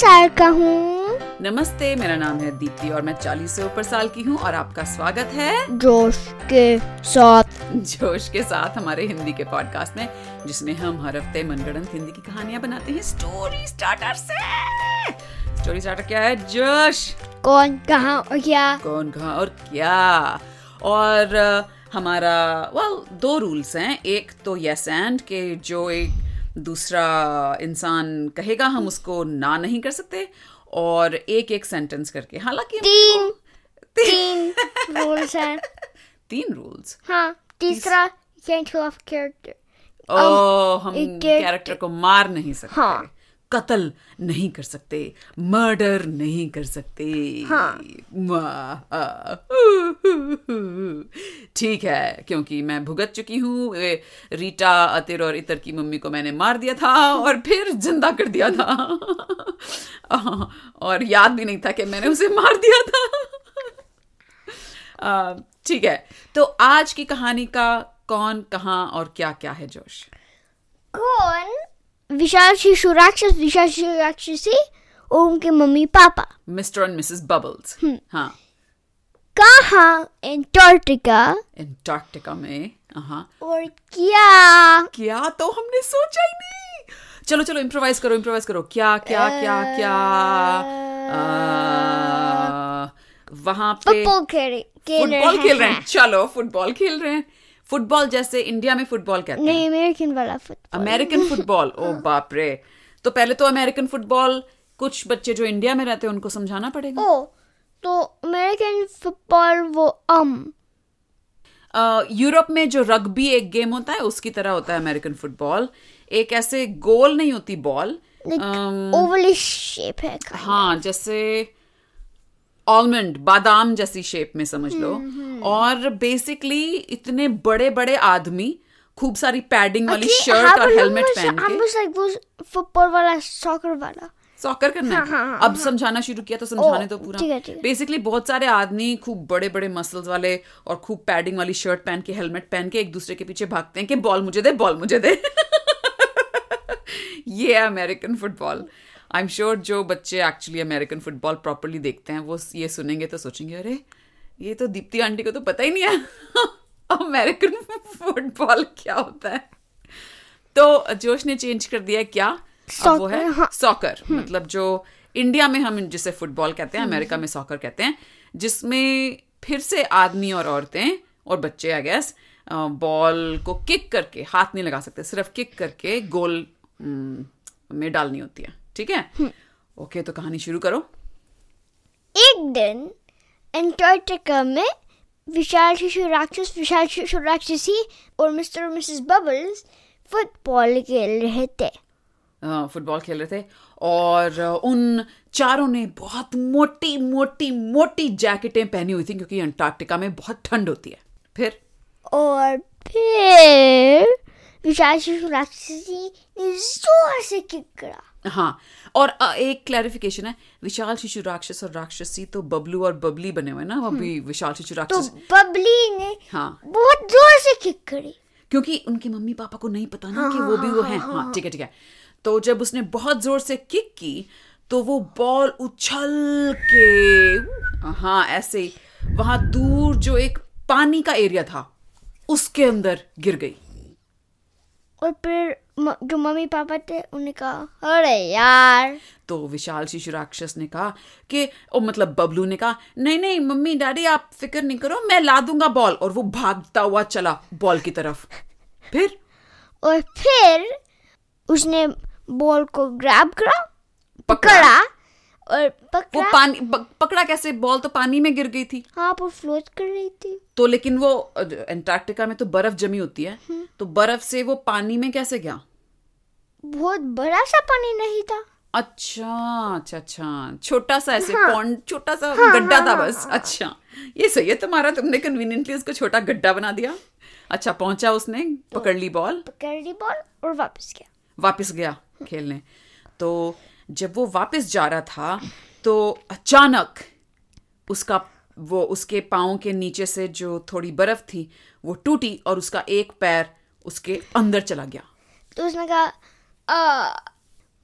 साल का हूँ। नमस्ते मेरा नाम है दीप्ति और मैं 40 से ऊपर साल की हूँ और आपका स्वागत है जोश के साथ। जोश के साथ हमारे हिंदी के पॉडकास्ट में जिसमें हम हर हफ़्ते मनगढ़ंत हिंदी की कहानियाँ बनाते हैं। स्टोरी स्टार्टर से। स्टोरी स्टार्टर क्या है? जोश। कौन कहा और क्या? कौन कहा और क्या? और हमारा वेल दो रूल्स हैं। एक तो यस एंड के जो एक दूसरा इंसान कहेगा हम उसको ना नहीं कर सकते। और एक एक सेंटेंस करके। हालाँकि तीन। तीन। रूल्स हैं। तीन रूल्स हाँ तीसरा kill off character ओ हम कैरेक्टर को मार नहीं सकते। हाँ। कत्ल नहीं कर सकते। मर्डर नहीं कर सकते। हाँ। ठीक है क्योंकि मैं भुगत चुकी हूँ रीटा अतिर और इतर की मम्मी को मैंने मार दिया था और फिर ज़िंदा कर दिया था। और याद भी नहीं था कि मैंने उसे मार दिया था। ठीक है तो आज की कहानी का कौन कहाँ और क्या क्या है जोश? कौन? विशाल शिशु राक्षस विशाल शिशु राक्षसी और उनके mummy papa mister and Mrs bubbles. हाँ। कहाँ? एंटार्क्टिका एंटार्क्टिका में हाँ और क्या? क्या तो हमने सोचा ही नहीं। चलो चलो इम्प्रोवाइज करो इम्प्रोवाइज करो। क्या क्या क्या क्या? आ, वहाँ पे फुटबॉल खेल खेल फुटबॉल खेल रहे हैं। चलो फुटबॉल खेल रहे हैं। फुटबॉल जैसे इंडिया में फुटबॉल कहते हैं। नहीं अमेरिकन वाला फुटबॉल अमेरिकन फुटबॉल ओ बाप रे। तो पहले तो अमेरिकन फुटबॉल कुछ बच्चे जो इंडिया में रहते हैं उनको समझाना पड़ेगा? ओ तो अमेरिकन फुटबॉल वो um अ, यूरोप में जो रग्बी एक गेम होता है उसकी तरह होता है अमेरिकन फुटबॉल। एक ऐसे गोल नहीं होती बॉल। ओवल शेप है हाँ जैसे ऑलमंड बादाम जैसी शेप में समझ लो। और बेसिकली इतने बड़े बड़े आदमी खूब सारी पैडिंग वाली शर्ट और हेलमेट पहन के। लाइक फुटबॉल वाला सॉकर वाला सॉकर करना है हाँ, हाँ, अब समझाना शुरू किया तो समझाने तो पूरा। है, है। बेसिकली बहुत सारे आदमी खूब बड़े बड़े मसल्स वाले और खूब पैडिंग वाली शर्ट पहन के हेलमेट पहन के एक दूसरे के पीछे भागते हैं कि बॉल मुझे दे बॉल मुझे दे। ये है American football I am sure जो बच्चे एक्चुअली अमेरिकन फुटबॉल प्रॉपरली देखते हैं वो ये सुनेंगे तो सोचेंगे अरे ये तो दीप्ति आंटी को तो पता ही नहीं है। अमेरिकन फुटबॉल क्या होता है? तो जोश ने चेंज कर दिया क्या? अब वो है हाँ। सॉकर मतलब जो इंडिया में हम जिसे फुटबॉल कहते हैं अमेरिका में सॉकर कहते हैं जिसमें फिर से आदमी और औरतें और बच्चे आई गेस बॉल को किक करके हाथ नहीं लगा सकते सिर्फ़ किक करके गोल हम्म, में डालनी होती है ठीक है? ओके तो कहानी शुरू करो। एक दिन एंटार्क्टिका में विशाल शिशु राक्षस विशाल शिशु राक्षसी और मिस्टर और मिसेस बबल्स फुटबॉल खेल रहे थे। फुटबॉल खेल रहे थे। और उन चारों ने बहुत मोटी मोटी मोटी जैकेटें पहनी हुई थी क्योंकि अंटार्कटिका में बहुत ठंड होती है। फिर? और फिर विशाल शिशु राक्षसी ने ज़ोर से किक करा। हाँ और एक क्लैरिफिकेशन है विशाल शिशु राक्षस और राक्षसी तो बबलू और बबली बने हुए हैं ना अभी विशाल शिशु राक्षस तो राक्षस। बबली ने हाँ। बहुत ज़ोर से किक करी। क्योंकि उनके मम्मी पापा को नहीं पता ना हाँ, कि वो भी वो हैं हाँ। ठीक है ठीक है। तो जब उसने बहुत ज़ोर से किक की तो वो बॉल उछल के हाँ ऐसे वहाँ दूर जो एक पानी का एरिया था उसके अंदर गिर गई। और फिर म- जो मम्मी पापा थे उन्हें कहा अरे यार! तो विशाल शिशु राक्षस ने कहा कि ओ मतलब बबलू ने कहा नहीं नहीं मम्मी डैडी आप फ़िक्र नहीं करो मैं ला दूँगा बॉल। और वो भागता हुआ चला बॉल की तरफ़। फिर? और फिर उसने बॉल को ग्रैब करा पकड़ा। पकड़ा और वो पकड़ा। पानी पकड़ा कैसे? बॉल तो पानी में गिर गई थी। हाँ वो फ्लोट कर रही थी। तो लेकिन वो एंटार्क्टिका में तो बर्फ़ जमी होती है। तो बर्फ़ से वो पानी में कैसे गया? बहुत बड़ा सा पानी नहीं था। अच्छा अच्छा अच्छा। छोटा सा ऐसे हाँ। पॉन्ड छोटा सा हाँ, गड्ढा हाँ, था बस। हाँ, अच्छा। ये सही है तुम्हारा तुमने कन्वीनियंटली उसको छोटा गड्ढा बना दिया। अच्छा पहुँचा उसने पकड़ ली बॉल पकड़ ली बॉल और वापस गया। वापस गया। खेलने। तो जब वो वापस जा रहा था तो अचानक उसका वो उसके पाँव के नीचे से जो थोड़ी बर्फ़ थी वो टूटी और उसका एक पैर उसके अंदर चला गया। तो उसने कहा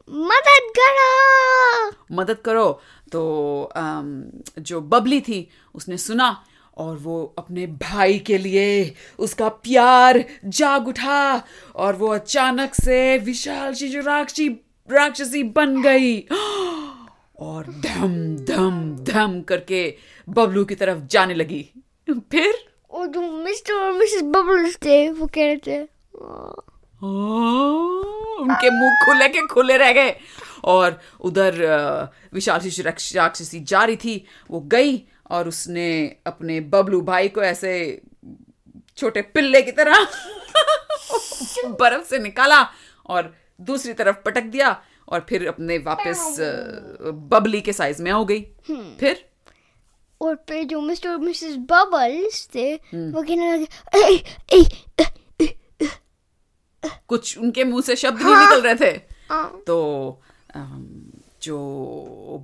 मदद करो! मदद करो। तो अम, जो बबली थी उसने सुना और वो अपने भाई के लिए उसका प्यार जाग उठा और वो अचानक से विशाल सी जो राक्षसी राक्षसी बन गई। और धम धम धम करके बबलू की तरफ़ जाने लगी। फिर? और जो मिस्टर और मिसेस बबल्स थे वो कह रहे थे "हाँ, हाँ, उनके मुँह खुले के खुले रह गए। और उधर विशाल सी राक्षसी जा रही थी वो गई और उसने अपने बबलू भाई को ऐसे छोटे पिल्ले की तरह बर्फ़ से निकाला और दूसरी तरफ़ पटक दिया और फिर अपने वापस बबली के साइज़ में हो गई। फिर? और फिर जो मिस्टर और मिसेस बबल्स थे वो कहने लगे "ए, ए, ए, कुछ उनके मुँह से शब्द नहीं निकल रहे थे। आ, तो जो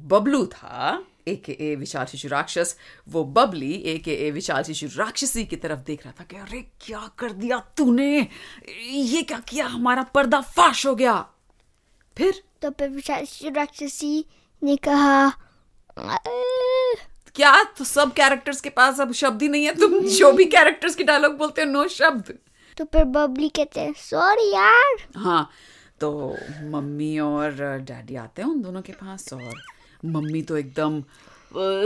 बबलू था ए के ए विशाल शिशु राक्षस वो बबली ए के ए विशाल शिशु राक्षसी की तरफ़ देख रहा था कि अरे क्या कर दिया तूने? ये क्या किया? हमारा पर्दा फाश हो गया। फिर तो फिर विशाल शिशु राक्षसी ने कहा क्या? तो सब कैरेक्टर्स के पास अब शब्द ही नहीं है। तुम जो भी कैरेक्टर्स के डायलॉग बोलते हो नो शब्द। तो फिर बबली कहते हैं सॉरी यार. हाँ तो मम्मी और डैडी आते हैं उन दोनों के पास और मम्मी तो एकदम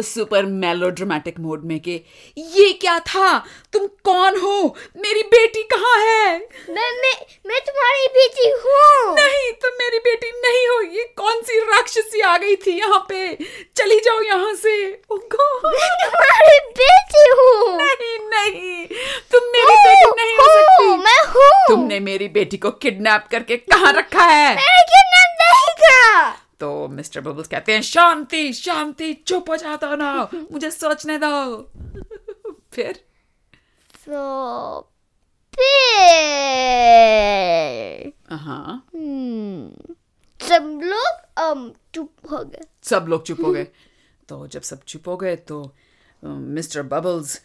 सुपर मेलो ड्रामेटिक मोड में कि ये क्या था? तुम कौन हो? मेरी बेटी कहाँ है? मैं मैं मैं तुम्हारी बेटी हूँ। नहीं तुम मेरी बेटी नहीं हो। ये कौन सी राक्षसी आ गई थी यहाँ पे? चली जाओ यहाँ से। ओ मैं तुम्हारी बेटी हूँ। नहीं नहीं। तुम मेरी बेटी नहीं हो सकती। मैं हूँ। तुमने मेरी बेटी को किडनैप करके कहाँ रखा है? मैंने किडनैप नहीं करा तो मिस्टर बबल्स कहते हैं शांति शांति चुप हो जाता ना मुझे सोचने दो। फिर? तो फिर। हाँ। हम्म, सब लोग um चुप हो गए। सब लोग चुप हो गए। तो जब सब चुप हो गए तो मिस्टर बबल्स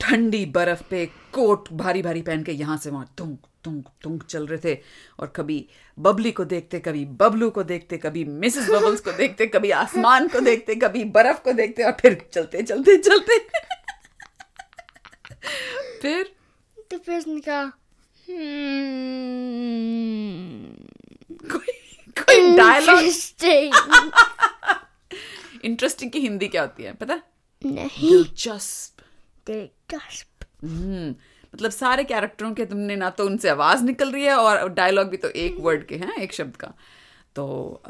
ठंडी बर्फ़ पे कोट भारी भारी पहन के यहाँ से वहाँ तुंग तुंग तुंग चल रहे थे। और कभी बबली को देखते कभी बबलू को देखते कभी मिसेस बबल्स को देखते कभी आसमान को देखते कभी बर्फ़ को देखते और फिर चलते चलते चलते। फिर? तो फिर उसने कहा "Hmm, कोई कोई डायलॉग इंटरेस्टिंग इंटरेस्टिंग की हिंदी क्या होती है पता? नहीं। दिलचस्प। दिलचस्प हम्म मतलब सारे कैरेक्टरों के तुमने ना तो उनसे आवाज़ निकल रही है और डायलॉग भी तो एक वर्ड के हैं एक शब्द का। तो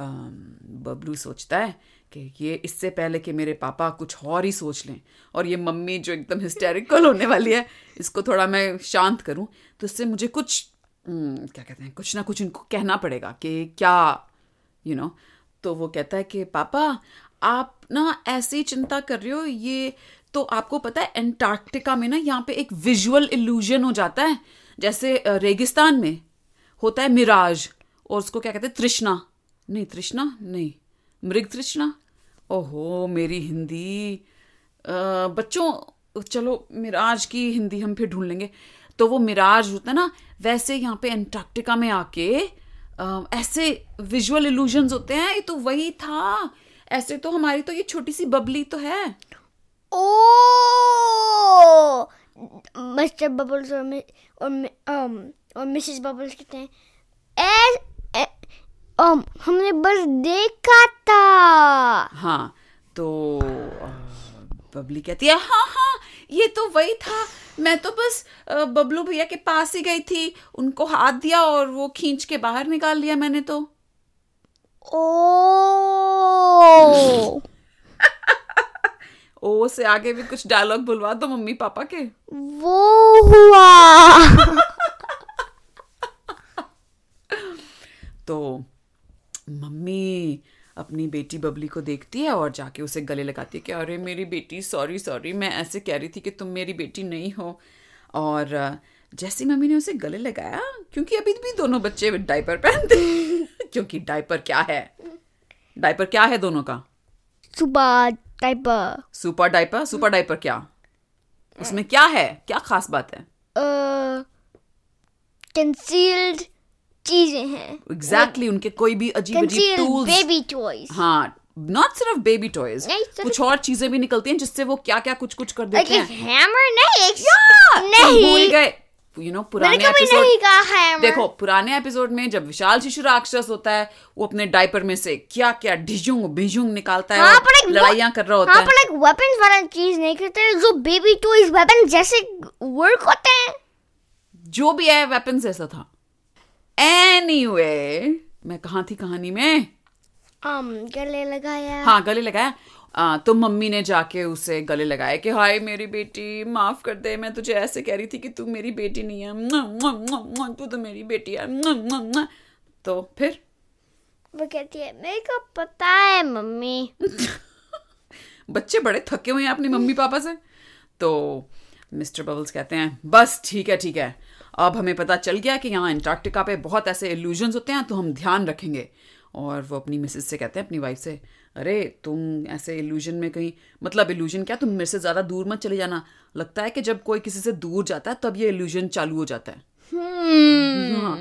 बबलू सोचता है कि ये इससे पहले कि मेरे पापा कुछ और ही सोच लें और ये मम्मी जो एकदम हिस्टेरिकल होने वाली है इसको थोड़ा मैं शांत करूँ तो इससे मुझे कुछ हम्म, क्या कहते हैं कुछ ना कुछ इनको कहना पड़ेगा कि क्या यू you नो know, तो वो कहता है कि पापा आप ना ऐसी चिंता कर रहे हो ये तो आपको पता है एंटार्क्टिका में ना यहाँ पे एक विजुअल इल्यूजन हो जाता है जैसे रेगिस्तान में होता है मिराज और उसको क्या कहते हैं तृष्णा। नहीं तृष्णा? नहीं मृग तृष्णा? ओहो मेरी हिंदी अ, बच्चों चलो मिराज की हिंदी हम फिर ढूंढ लेंगे। तो वो मिराज होता है ना वैसे यहाँ पे एंटार्क्टिका में आके अ, ऐसे विजुअल इल्यूजन्स होते हैं ये तो वही था। ऐसे तो हमारी तो ये छोटी सी बबली तो है। ओ मिस्टर बबल्स और और um, और मिसेस बबल्स कहते हैं um, हमने बस देखा था। हाँ तो बबली कहती है हाँ हाँ ये तो वही था। मैं तो बस बबलू भैया के पास ही गई थी। उनको हाथ दिया और वो खींच के बाहर निकाल लिया मैंने तो। ओ ओ से आगे भी कुछ डायलॉग बुलवा दो मम्मी पापा के। वो हुआ। तो मम्मी अपनी बेटी बबली को देखती है और जाके उसे गले लगाती है कि अरे मेरी बेटी सॉरी सॉरी मैं ऐसे कह रही थी कि तुम मेरी बेटी नहीं हो। और जैसे मम्मी ने उसे गले लगाया क्योंकि अभी भी दोनों बच्चे डायपर पहनते क्योंकि डायपर क्या है? डायपर क्या है दोनों का? सुबह टाइपर सुपर डायपर सुपर डायपर क्या? उसमें क्या है? क्या खास बात है? कंसील्ड चीज़ चीज़ें हैं। एग्जैक्टली उनके कोई भी अजीब अजीब टूल्स बेबी टॉयज हाँ नॉट सिर्फ़ बेबी टॉयज कुछ और चीज़ें भी निकलती हैं जिससे वो क्या क्या कुछ कुछ कर देते हैं। हैमर नहीं तुम भूल गए। यू नो पुराने एपिसोड नहीं कहा हैमर देखो पुराने एपिसोड में जब विशाल शिशु राक्षस होता है वो अपने डायपर में से क्या क्या ढिजुंग भिजुंग निकालता है हाँ लड़ाइयाँ कर रहा होता हाँ है। पर एक वेपन वाला चीज़ नहीं करते जो बेबी टॉयज वेपन जैसे वर्क होते हैं। जो भी है वेपन ऐसा था। एनीवे मैं कहा थी कहानी में? um गले लगाया। हाँ गले लगाया। आ, तो मम्मी ने जाके उसे गले लगाया कि हाय मेरी बेटी माफ़ कर दे मैं तुझे ऐसे कह रही थी कि तू मेरी बेटी नहीं है। तू तो मेरी बेटी है। तो फिर? वो कहती है मेरे को पता है मम्मी। बच्चे बड़े थके हुए हैं अपनी मम्मी पापा से। तो मिस्टर बबल्स कहते हैं बस ठीक है ठीक है। अब हमें पता चल गया कि यहाँ अंटार्कटिका पे बहुत ऐसे इल्यूजन्स होते हैं तो हम ध्यान रखेंगे। और वो अपनी मिसेस से कहते हैं अपनी वाइफ से अरे तुम ऐसे इल्यूजन में कहीं मतलब इल्यूजन क्या? तुम मेरे से ज़्यादा दूर मत चले जाना। लगता है कि जब कोई किसी से दूर जाता है तब ये इल्यूजन चालू हो जाता है। Hmm. हाँ।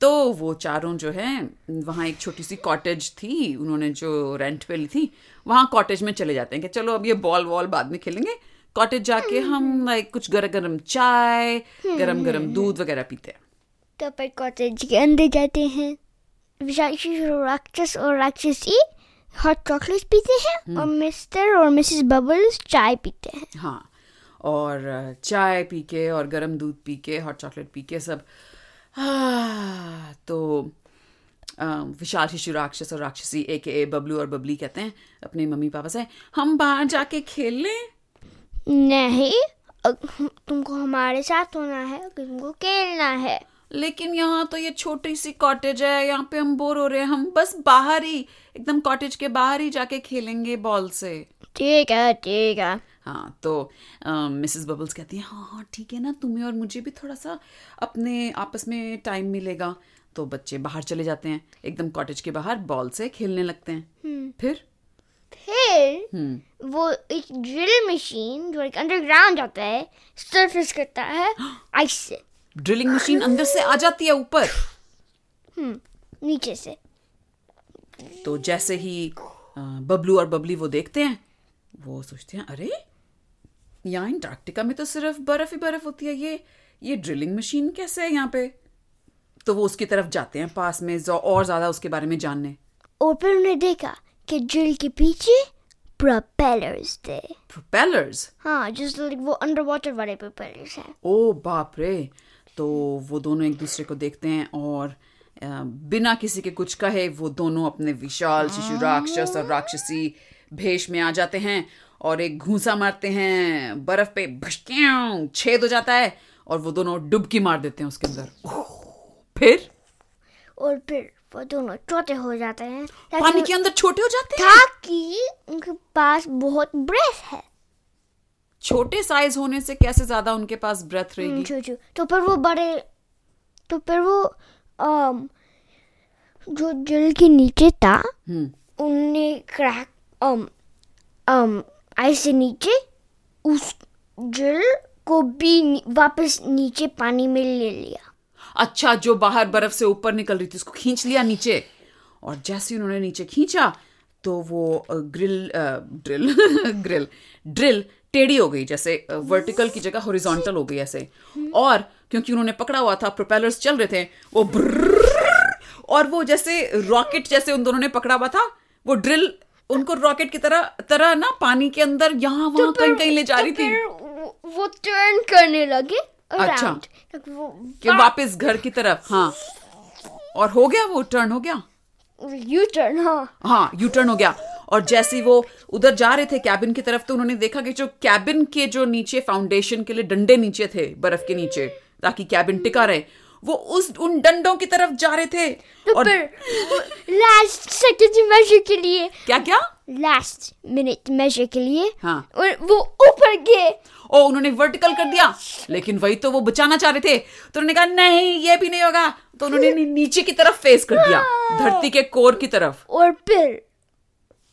तो वो चारों जो है वहाँ एक छोटी सी कॉटेज थी उन्होंने जो रेंट पे ली थी वहाँ कॉटेज में चले जाते हैं कि चलो अब ये बॉल वॉल बाद में खेलेंगे। कॉटेज जाके हम लाइक कुछ गरम गरम चाय गरम गरम दूध वगैरह पीते हैं। तो पर कॉटेज के अंदर जाते हैं। विशाल राक्षस और राक्षसी हॉट चॉकलेट पीते हैं और मिस्टर और मिसेस बबल्स चाय पीते हैं। हाँ और चाय पी के और गरम दूध पी के हॉट चॉकलेट पी के सब तो विशाल शिशु राक्षस और राक्षसी ए के ए बबलू और बबली कहते हैं अपने मम्मी पापा से हम बाहर जाके खेल? लें नहीं तुमको हमारे साथ होना है तुमको खेलना है। लेकिन यहाँ तो ये छोटी सी कॉटेज है यहाँ पे हम बोर हो रहे हैं हम बस बाहर ही एकदम कॉटेज के बाहर ही जाके खेलेंगे बॉल से। ठीक है ठीक है। हाँ तो मिसेस बबल्स कहती है हाँ हाँ ठीक है ना तुम्हें और मुझे भी थोड़ा सा अपने आपस में टाइम मिलेगा। तो बच्चे बाहर चले जाते हैं एकदम कॉटेज के बाहर बॉल से खेलने लगते हैं। फिर? फिर हम्म। वो एक ड्रिल मशीन जो एक अंडरग्राउंड जाता है सरफेस करता है। आइस से। ड्रिलिंग मशीन अंदर से आ जाती है ऊपर। नीचे से। तो जैसे ही बबलू और बबली वो देखते हैं वो सोचते हैं अरे यहाँ अंटार्कटिका में तो सिर्फ़ बर्फ़ ही बर्फ़ होती है ये ये ड्रिलिंग मशीन कैसे है यहाँ पे? तो वो उसकी तरफ़ जाते हैं पास में जो और ज़्यादा उसके बारे में जानने। और फिर देखा कि ड्रिल के पीछे प्रोपेलर्स थे। प्रोपेलर्स? हाँ जिस लाइक वो अंडर वाटर वाले प्रोपेलर्स हैं। ओ बाप रे। तो वो दोनों एक दूसरे को देखते हैं और बिना किसी के कुछ कहे वो दोनों अपने विशाल शिशु राक्षस और राक्षसी भेष में आ जाते हैं और एक घूसा मारते हैं बर्फ़ पे भशक्यां, छेद हो जाता है और वो दोनों डुबकी मार देते हैं उसके अंदर फिर और फिर वो दोनों छोटे हो जाते हैं पानी के अंदर छोटे हो जाते हैं ताकि उनके पास बहुत ब्रेथ है छोटे साइज़ होने से कैसे ज़्यादा उनके पास ब्रेथ रहेगी? छू छू तो फिर वो बड़े तो फिर वो um, जो जल के नीचे था हम्म उनने क्रैक um, um, आइस से नीचे उस जल को भी नी, वापस नीचे पानी में ले लिया। अच्छा जो बाहर बर्फ़ से ऊपर निकल रही थी उसको खींच लिया नीचे। और जैसे ही उन्होंने नीचे खींचा तो वो ग्रिल अ, ड्रिल ग्रिल ड्रिल टेढ़ी हो गई जैसे वर्टिकल की जगह हॉरिजॉन्टल हो गई ऐसे और क्योंकि उन्होंने पकड़ा हुआ था प्रोपेलर्स चल रहे थे वो और वो जैसे रॉकेट जैसे उन दोनों ने पकड़ा हुआ था वो ड्रिल उनको रॉकेट की तरह तरह ना पानी के अंदर यहाँ वहाँ कहीं कहीं ले जा रही तो थी वो, टर्न करने लगे अच्छा। कि वापस घर की तरफ़ हाँ और हो गया वो टर्न हो गया यू टर्न हाँ हाँ यू टर्न हो गया और जैसे वो उधर जा रहे थे कैबिन की तरफ़ तो उन्होंने देखा कि जो कैबिन के जो नीचे फाउंडेशन के लिए डंडे नीचे थे बर्फ़ के नीचे ताकि कैबिन टिका रहे वो उस उन डंडों की तरफ़ जा रहे थे तो और लास्ट सेकंड मेजर के लिए। क्या क्या लास्ट मिनट मेजर के लिए। हाँ। और वो ऊपर गए। ओ उन्होंने वर्टिकल कर दिया लेकिन वही तो वो बचाना चाह रहे थे। तो उन्होंने कहा नहीं ये भी नहीं होगा। तो उन्होंने नीचे की तरफ़ फेस कर दिया धरती के कोर की तरफ़। और फिर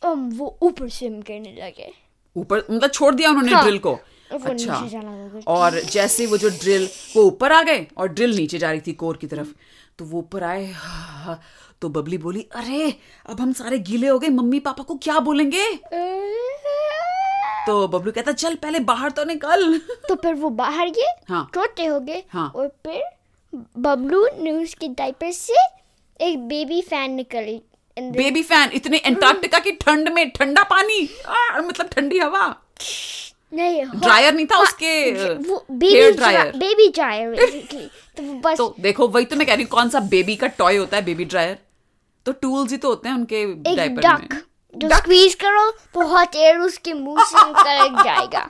वो ऊपर स्विम करने लगे ऊपर मतलब छोड़ दिया उन्होंने हाँ। ड्रिल को अच्छा। और जैसे वो जो ड्रिल वो ऊपर आ गए और ड्रिल नीचे जा रही थी कोर की तरफ़ तो वो ऊपर आए तो बबली बोली अरे अब हम सारे गीले हो गए मम्मी पापा को क्या बोलेंगे तो बबलू कहता चल पहले बाहर तो निकल तो फिर वो बाहर गए हाँ। छोटे हो गए हाँ। और फिर बबलू ने उसके डायपर से एक बेबी फ़ैन निकली बेबी फ़ैन इतने एंटार्क्टिका की ठंड में ठंडा पानी आ, मतलब ठंडी हवा। नहीं ड्रायर नहीं था उसके वो hair baby dryer baby dryer तो बस तो देखो वही तो मैं कह रही हूँ कौन सा बेबी का टॉय होता है बेबी ड्रायर तो टूल्स ही तो होते हैं उनके डायपर डक में। जो स्क्वीज करो तो हॉट एयर उसके मुँह से निकल जाएगा।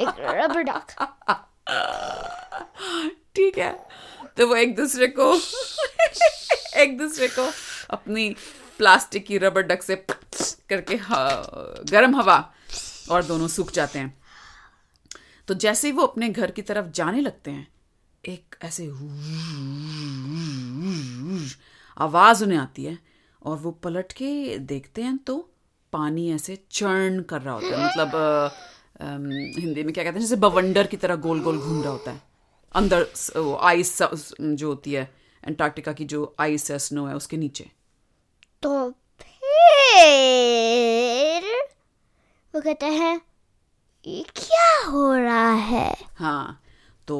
एक रबर डक ठीक है तो वो एक दूसरे को एक दूसरे को अपनी प्लास्टिक की रबर डक से करके गर्म हवा और दोनों सूख जाते हैं। तो जैसे ही वो अपने घर की तरफ़ जाने लगते हैं एक ऐसे आवाज़ उन्हें आती है और वो पलट के देखते हैं तो पानी ऐसे चर्न कर रहा होता है। मतलब अ, अम, हिंदी में क्या कहते हैं? जैसे बवंडर की तरह गोल गोल घूम रहा होता है। अंदर वो आइस जो होती है एंटार्क्टिका की जो आइस है स्नो है उसके नीचे। तो फिर वो कहते हैं ये क्या हो रहा है? हाँ तो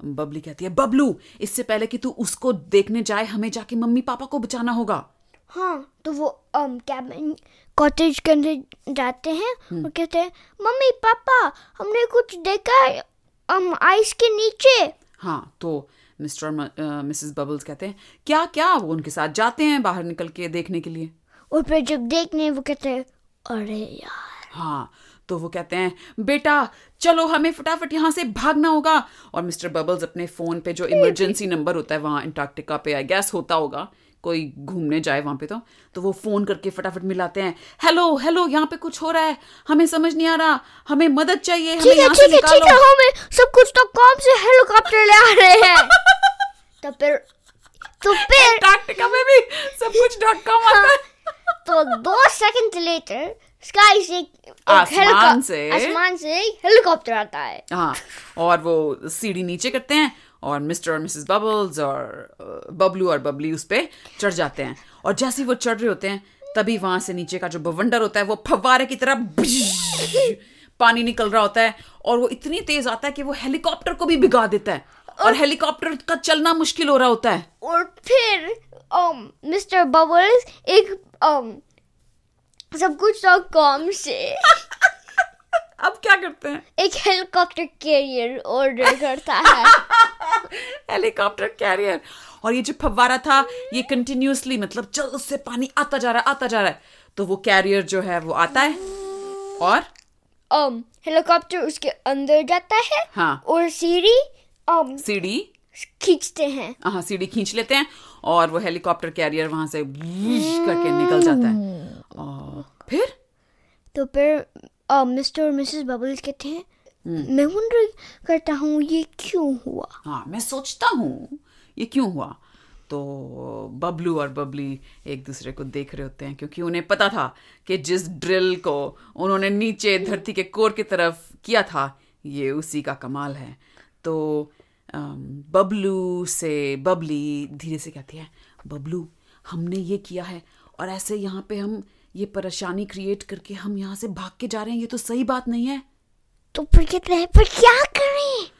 बबली कहती है बबलू इससे पहले कि तू उसको देखने जाए हमें जाके मम्मी पापा को बचाना होगा. हाँ तो वो um, कैबिन कॉटेज के अंदर जाते हैं और कहते हैं मम्मी पापा हमने कुछ देखा है um, आइस के नीचे. हाँ तो मिस्टर और मिसेस बबल्स कहते हैं क्या क्या वो उनके साथ जाते हैं बाहर निकल के देखने के लिए? और फिर जब देखने वो कहते हैं अरे यार। हाँ तो वो कहते हैं बेटा चलो हमें फटाफट यहाँ से भागना होगा। और मिस्टर बबल्स अपने फ़ोन पे जो इमरजेंसी नंबर होता है वहाँ एंटार्क्टिका पे आई गैस होता होगा। कोई घूमने जाए वहाँ पे तो तो वो फ़ोन करके फटाफट मिलाते हैं हेलो हेलो यहाँ पे कुछ हो रहा है हमें समझ नहीं आ रहा हमें मदद चाहिए हमें यहाँ से ठीक है ठीक है निकालो. हमें सब कुछ तो कॉम से हेलीकॉप्टर ले आ रहे हैं। तो फिर तो फिर अंटार्कटिका में भी सब कुछ डॉट कॉम आता है। तो दो सेकंड लेटर स्काई से आसमान से- आसमान से हेलीकॉप्टर आता है। हाँ और वो सीढ़ी नीचे करते हैं और मिस्टर और मिसेस बबल्स और बबलू और बबली उस पर चढ़ जाते हैं। और जैसे ही वो चढ़ रहे होते हैं तभी वहाँ से नीचे का जो बवंडर होता है वो फवारे की तरह पानी निकल रहा होता है और वो इतनी तेज आता है कि वो हेलीकॉप्टर को भी भिगा देता है। और हेलीकॉप्टर का चलना मुश्किल हो रहा होता है। और फिर um, मिस्टर बबल्स एक um, सब कुछ तो कॉम से। अब क्या करते हैं? एक हेलीकॉप्टर कैरियर ऑर्डर करता है। Helicopter career. और ये जो फव्वारा था ये कंटिन्यूसली मतलब चल से पानी आता जा रहा है आता जा रहा है। तो वो कैरियर जो है वो आता है। और? Um, हेलीकॉप्टर उसके अंदर जाता है हाँ। और सीढ़ी um, सीढ़ी? खींचते हैं। हाँ सीढ़ी खींच लेते हैं और वो हेलीकॉप्टर कैरियर वहाँ से करके निकल जाता है। और फिर? तो फिर मिस्टर और मिसेस बबल्स कहते हैं मैं वंडर करता हूँ ये क्यों हुआ? हाँ मैं सोचता हूँ ये क्यों हुआ? तो बबलू और बबली एक दूसरे को देख रहे होते हैं क्योंकि उन्हें पता था कि जिस ड्रिल को उन्होंने नीचे धरती के कोर की तरफ़ किया था ये उसी का कमाल है। तो बबलू से बबली धीरे से कहती है बबलू हमने ये किया है और ऐसे यहाँ पे हम ये परेशानी क्रिएट करके हम यहाँ से भाग के जा रहे हैं ये तो सही बात नहीं है। तो फिर कहते हैं पर क्या करें?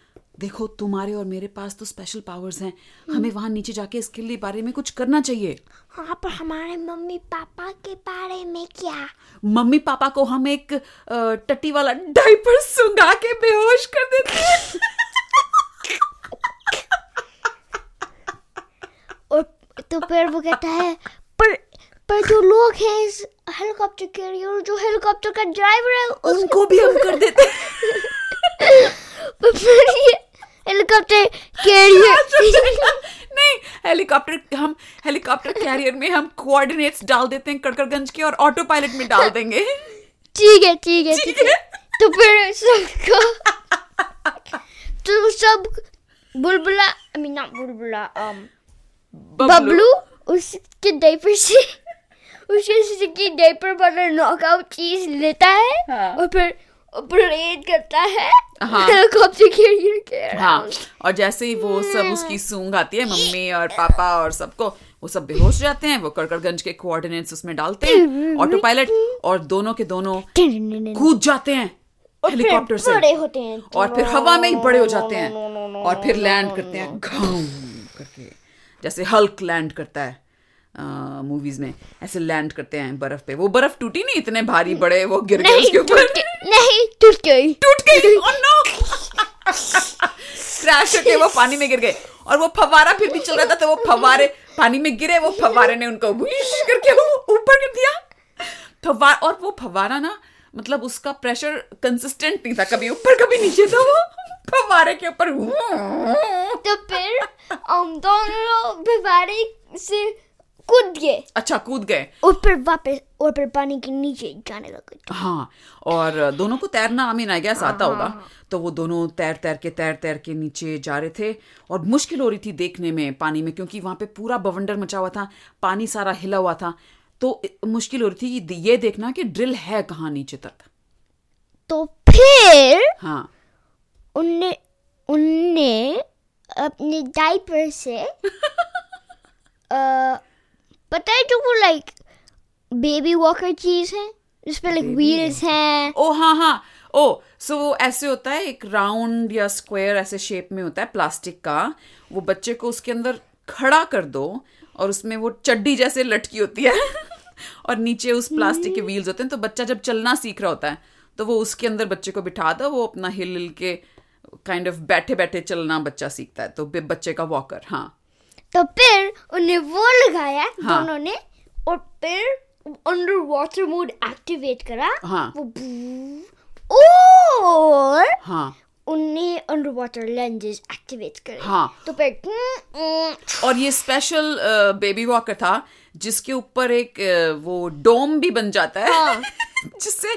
देखो तुम्हारे और मेरे पास तो स्पेशल पावर्स हैं। हमें वहाँ नीचे जाके इसके लिए बारे में कुछ करना चाहिए। हाँ पर हमारे मम्मी पापा के बारे में क्या? मम्मी पापा को हम एक टट्टी वाला डायपर सुंगा के बेहोश कर देते हैं। और तो फिर वो कहता है पर जो लोग हैं इस हेलीकॉप्टर कैरियर जो हेलीकॉप्टर का ड्राइवर है उनको भी हम कर देते हैं। पर फिर ये हेलीकॉप्टर कैरियर नहीं हेलीकॉप्टर हम हेलीकॉप्टर कैरियर में हम कोऑर्डिनेट्स डाल देते हैं कड़कड़गंज के और ऑटो पायलट में डाल देंगे। ठीक है ठीक है ठीक है। है। तो फिर सबको तो सब बुलबुला आई मीन नॉट बुलबुला um, बबलू। उसके डायपर से उसके की डायपर वाला नॉकआउट चीज़ लेता है हाँ। और फिर परेड करता है। हाँ। हाँ। और जैसे ही वो सब उसकी सूंग आती है मम्मी और पापा और सबको वो सब बेहोश जाते हैं वो कड़कड़गंज के कोऑर्डिनेट्स उसमें डालते हैं ऑटो पायलट और दोनों के दोनों कूद जाते हैं हेलीकॉप्टर से। बड़े होते हैं। और फिर हवा में ही बड़े हो जाते हैं। और फिर लैंड करते हैं घाम करके। जैसे हल्क लैंड करता है। मूवीज़ में ऐसे लैंड करते हैं बर्फ़ पे। वो बर्फ़ टूटी नहीं इतने भारी बड़े वो गिर गए उसके ऊपर। नहीं टूट गई। टूट गई? Oh no! क्रैश करके वो पानी में गिर गए। और वो फवारा फिर भी चल रहा था तो वो फवारे पानी में गिरे वो फवारे ने उनको करके वो ऊपर कर दिया। फवार और वो फवारा ना मतलब उसका प्रेशर कंसिस्टेंट नहीं था कभी ऊपर कभी नीचे था वो। फवारे के ऊपर। तो फिर हम दोनों लोग भिवारे से कूद गए। अच्छा कूद गए। और फिर वापस और फिर पानी के नीचे जाने लगे हाँ और दोनों को तैरना आई मीन आई गेस आता होगा। तो वो दोनों तैर तैर के तैर तैर के नीचे जा रहे थे और मुश्किल हो रही थी देखने में पानी में क्योंकि वहाँ पे पूरा बवंडर मचा हुआ था पानी सारा हिला हुआ था। तो मुश्किल हो रही थी ये देखना कि ड्रिल है कहाँ नीचे तक। तो फिर हाँ। उनने उनने अपने डाइपर से पता है जो वो लाइक बेबी वॉकर चीज़ है? जिसपे लाइक व्हील्स हैं। ओ हाँ हाँ। ओ सो वो ऐसे होता है एक राउंड या स्क्वायर ऐसे शेप में होता है प्लास्टिक का। वो बच्चे को उसके अंदर खड़ा कर दो और उसमें वो चड्डी जैसे लटकी होती है। और नीचे उस प्लास्टिक के व्हील्स होते हैं तो बच्चा जब चलना सीख रहा होता है तो वो उसके अंदर बच्चे को बिठा दो वो अपना हिल हिल के काइंड ऑफ़ बैठे बैठे चलना बच्चा सीखता है तो बच्चे का वॉकर हाँ। तो फिर उन्हें वो लगाया हाँ। दोनों ने और फिर अंडर वाटर मोड एक्टिवेट करा हाँ। वो और हाँ उन्हें अंडर वाटर लेंजेस एक्टिवेट करे हाँ। तो फिर और ये स्पेशल बेबी वॉकर था जिसके ऊपर एक वो डोम भी बन जाता है हाँ। जिससे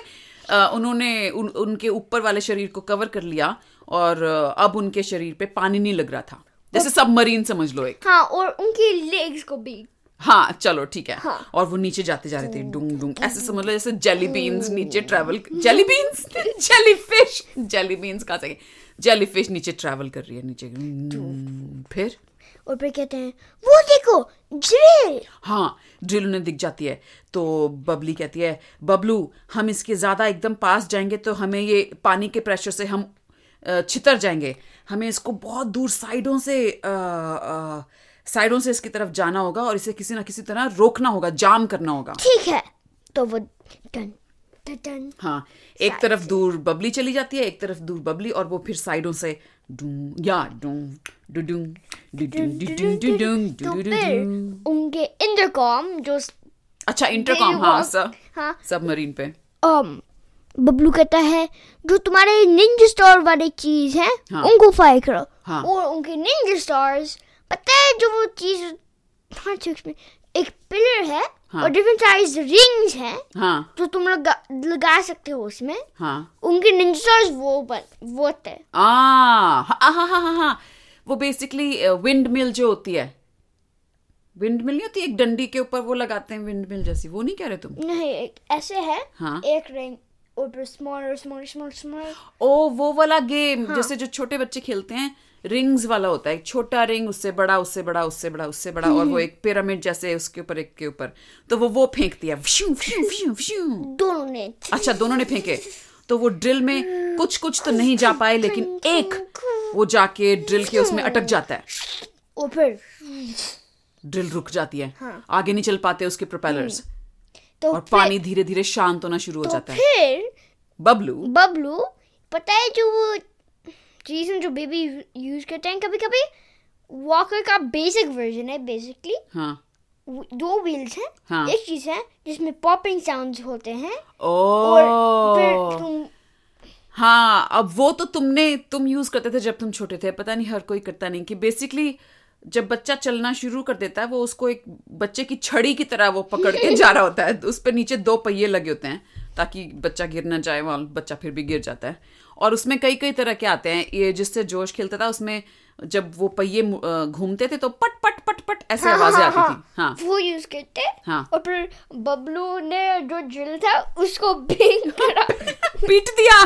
उन्होंने उन, उनके ऊपर वाले शरीर को कवर कर लिया और अब उनके शरीर पे पानी नहीं लग रहा था जैसे सबमरीन समझ लो एक। हाँ और उनके लेग्स को भी। हाँ चलो ठीक है। हाँ। और वो नीचे जाते जा रहे थे डूंग डूंग। ऐसे समझ लो जैसे जेली बीन्स नीचे travel jelly beans jellyfish jelly beans कहा सके जेली फ़िश नीचे ट्रेवल कर रही है नीचे। हम्म, फिर? और फिर कहते हैं वो देखो ड्रिल हाँ ड्रिल उन्हें दिख जाती है। तो बबली कहती है बबलू हम इसके ज़्यादा एकदम पास जाएँगे तो हमें ये पानी के प्रेशर से हम छितर जाएँगे। हमें इसको बहुत दूर साइडों से साइडों से इसकी तरफ़ जाना होगा और इसे किसी ना किसी तरह रोकना होगा जाम करना होगा। ठीक है। तो वो टन हाँ एक तरफ़ दूर बबली चली जाती है एक तरफ़ दूर बबली और वो फिर साइडों से या उनके इंटरकॉम जो अच्छा इंटरकॉम हाँ walk- सब हाँ। सबमरीन पे। Um, बबलू कहता है जो तुम्हारे निंजा स्टार वाले चीज़ है हाँ। उनको फायर करो। हाँ। और उनके निंजा स्टार्स पता है जो वो चीज़ हाँ में एक पिलर है हाँ। और डिफरेंट साइज़ रिंग्स हैं हाँ। जो तुम लोग लगा, लगा सकते हो उसमें। हाँ। उनके निंजा स्टार्स वो बन वो हाँ। हाँ हाँ हाँ हाँ वो बेसिकली विंड मिल जो होती है। विंड मिल नहीं होती एक डंडी के ऊपर वो लगाते हैं विंड मिल जैसी। वो नहीं कह रहे तुम? नहीं एक ऐसे है हाँ। एक रिंग और फिर स्मॉलर स्मॉलर स्मॉलर स्मॉलर ओ वो वाला गेम हाँ. जैसे जो छोटे बच्चे खेलते हैं रिंग्स वाला होता है एक छोटा रिंग उससे बड़ा उससे बड़ा उससे बड़ा उससे बड़ा और वो एक पिरामिड जैसे उसके ऊपर एक के ऊपर। तो वो वो है फ्शू, फ्शू। दोनों ने। अच्छा दोनों ने फेंके। तो वो ड्रिल में कुछ कुछ तो नहीं जा पाए लेकिन एक वो जाके ड्रिल के उसमें अटक जाता है। और फिर ड्रिल रुक जाती है। हाँ। आगे नहीं चल पाते उसके प्रोपेलर्स तो और पानी धीरे धीरे शांत होना शुरू हो तो जाता है। फिर बबलू। बबलू पता है जो वो चीज़ जो बेबी यूज़ करते हैं कभी कभी वॉकर का बेसिक वर्जन है बेसिकली हाँ। दो व्हील्स हैं हाँ। एक चीज़ है जिसमें पॉपिंग साउंड्स होते हैं। और फिर तुम हाँ अब वो तो तुमने तुम यूज़ करते थे जब तुम छोटे थे पता नहीं हर कोई करता नहीं कि बेसिकली जब बच्चा चलना शुरू कर देता है वो उसको एक बच्चे की छड़ी की तरह वो पकड़ के जा रहा होता है। उस पर नीचे दो पहिए लगे होते हैं ताकि बच्चा गिर ना जाए वहाँ बच्चा फिर भी गिर जाता है। और उसमें कई कई तरह के आते हैं। ये जिससे जोश खेलता था उसमें जब वो पहिए घूमते थे तो पट पट पट पट ऐसे हाँ, आवाज़ें आती थी। हाँ। वो यूज़ करते हाँ। और फिर बबलू ने जो ड्रिल था उसको करा। पीट दिया।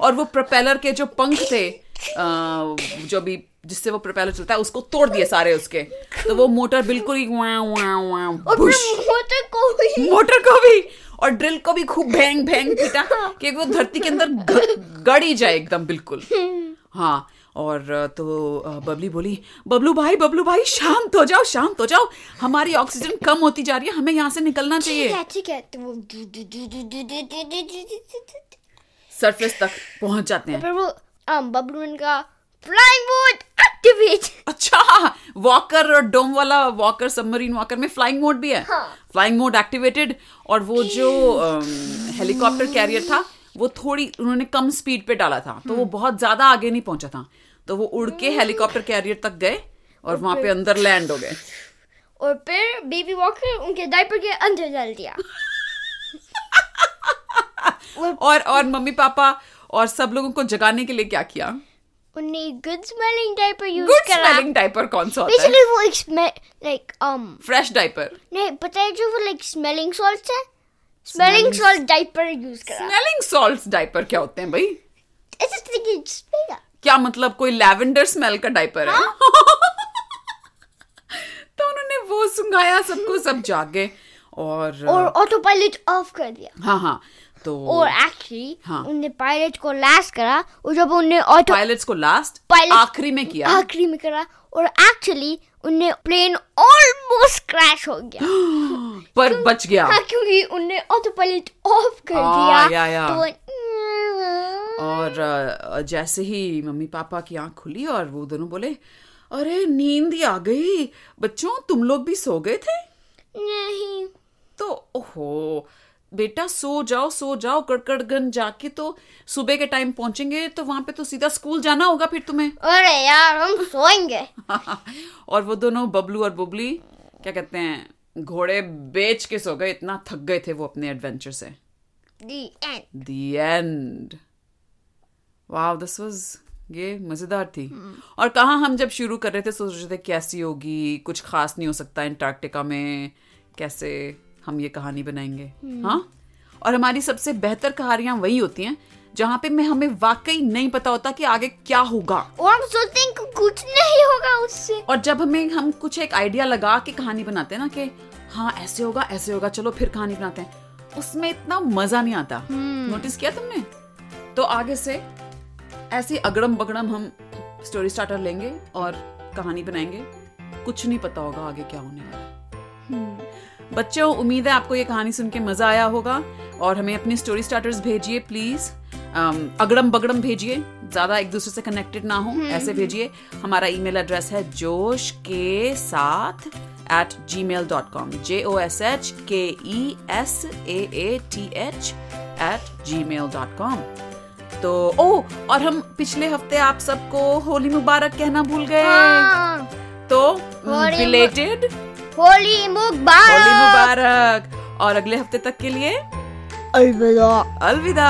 और वो प्रोपेलर के जो पंख थे अ, जो भी जिससे वो प्रोपेलर चलता है उसको तोड़ दिए सारे उसके तो वो मोटर बिल्कुल ही मोटर को भी मोटर को भी और ड्रिल को भी खूब भैंग भैंग पीटा कि वो धरती के अंदर गड़ ही जाए एकदम बिल्कुल हाँ और तो बबली बोली बबलू भाई बबलू भाई शांत हो जाओ शांत हो जाओ हमारी ऑक्सीजन कम होती जा रही है हमें यहाँ से निकलना चाहिए ठीक है सरफेस तक पहुँच जाते हैं पर वो बबलू का फ्लाइंग बोट मोड एक्टिवेट अच्छा वॉकर और डोम वाला वॉकर सबमरीन वॉकर में फ्लाइंग मोड भी है? हाँ। फ्लाइंग मोड एक्टिवेटेड और वो जो हेलीकॉप्टर कैरियर था वो थोड़ी उन्होंने कम स्पीड पे डाला था तो वो बहुत ज़्यादा आगे नहीं पहुँचा था। तो वो उड़ के हेलीकॉप्टर कैरियर तक गए और वहाँ पे अंदर लैंड हो गए। और फिर बेबी वॉकर उनके डायपर के अंदर डाल दिया। और और मम्मी पापा और सब लोगों को जगाने के लिए क्या किया? उन्हें good smelling diaper use good करा स्मेलिंग डाइपर कौन सा होता है? वो एक smell like um fresh diaper नहीं पता है जो वो लाइक स्मेलिंग सॉल्ट है? स्मेलिंग सॉल्ट डायपर यूज़ करा। स्मेलिंग सॉल्ट्स डाइपर क्या होते हैं भाई? इट्स जस्ट लाइक इट्स क्या मतलब कोई लैवेंडर स्मेल का डाइपर है? तो उन्होंने वो सुंगाया सबको सब जाग गए और और ऑटो पायलट ऑफ़ कर दिया। हाँ हाँ। तो और एक्चुअली हाँ। उनने पायलट को लास्ट करा और जब उन्हें ऑटो पायलट्स को लास्ट Pilot- आखिरी में किया? आखिरी में करा और एक्चुअली उन्हें प्लेन ऑलमोस्ट क्रैश हो गया। पर बच गया। हाँ क्योंकि उनने ऑटो पायलट ऑफ़ कर हाँ, दिया। या, या। तो और जैसे ही मम्मी पापा की आँख खुली और वो दोनों बोले अरे नींद ही आ गई। बच्चों तुम लोग भी सो गए थे? नहीं। तो ओहो बेटा सो जाओ सो जाओ कड़कड़गंज जाके तो सुबह के टाइम पहुँचेंगे तो वहाँ पे तो सीधा स्कूल जाना होगा फिर तुम्हें। अरे यार हम सोएँगे। और वो दोनों बबलू और बुबली क्या कहते हैं घोड़े बेच के सो गए इतना थक गए थे वो अपने एडवेंचर से। दी एंड दिस वाज ये मज़ेदार थी। और कहा हम जब शुरू कर रहे थे सोच रहे थे कैसी होगी कुछ खास नहीं हो सकता एंटार्क्टिका में कैसे हम ये कहानी बनाएँगे। हाँ? और हमारी सबसे बेहतर कहानियाँ वही होती हैं जहाँ पे मैं हमें वाकई नहीं पता होता कि आगे क्या होगा। और हम सोचते हैं कि कुछ नहीं होगा उससे। और जब हमें हम कुछ एक आइडिया लगा के कहानी बनाते हैं ना कि हाँ ऐसे होगा ऐसे होगा चलो फिर कहानी बनाते हैं उसमें इतना मज़ा नहीं आता। नोटिस किया तुमने? तो आगे से ऐसे अगड़म बगड़म हम स्टोरी स्टार्टर लेंगे और कहानी बनाएँगे। कुछ नहीं पता होगा आगे क्या होने वाला। बच्चों उम्मीद है आपको ये कहानी सुन के मज़ा आया होगा और हमें अपने स्टोरी स्टार्टर्स भेजिए प्लीज़ अगड़म बगड़म भेजिए ज़्यादा एक दूसरे से कनेक्टेड ना हो ऐसे भेजिए। हमारा ईमेल एड्रेस है जोश के साथ at Gmail dot com J O S H K E S A A T H at Gmail dot com तो ओ और हम पिछले हफ़्ते आप सबको होली मुबारक कहना भूल गए। हाँ। तो बिलेटेड होली मुबारक। होली मुबारक। और अगले हफ़्ते तक के लिए अलविदा। अलविदा।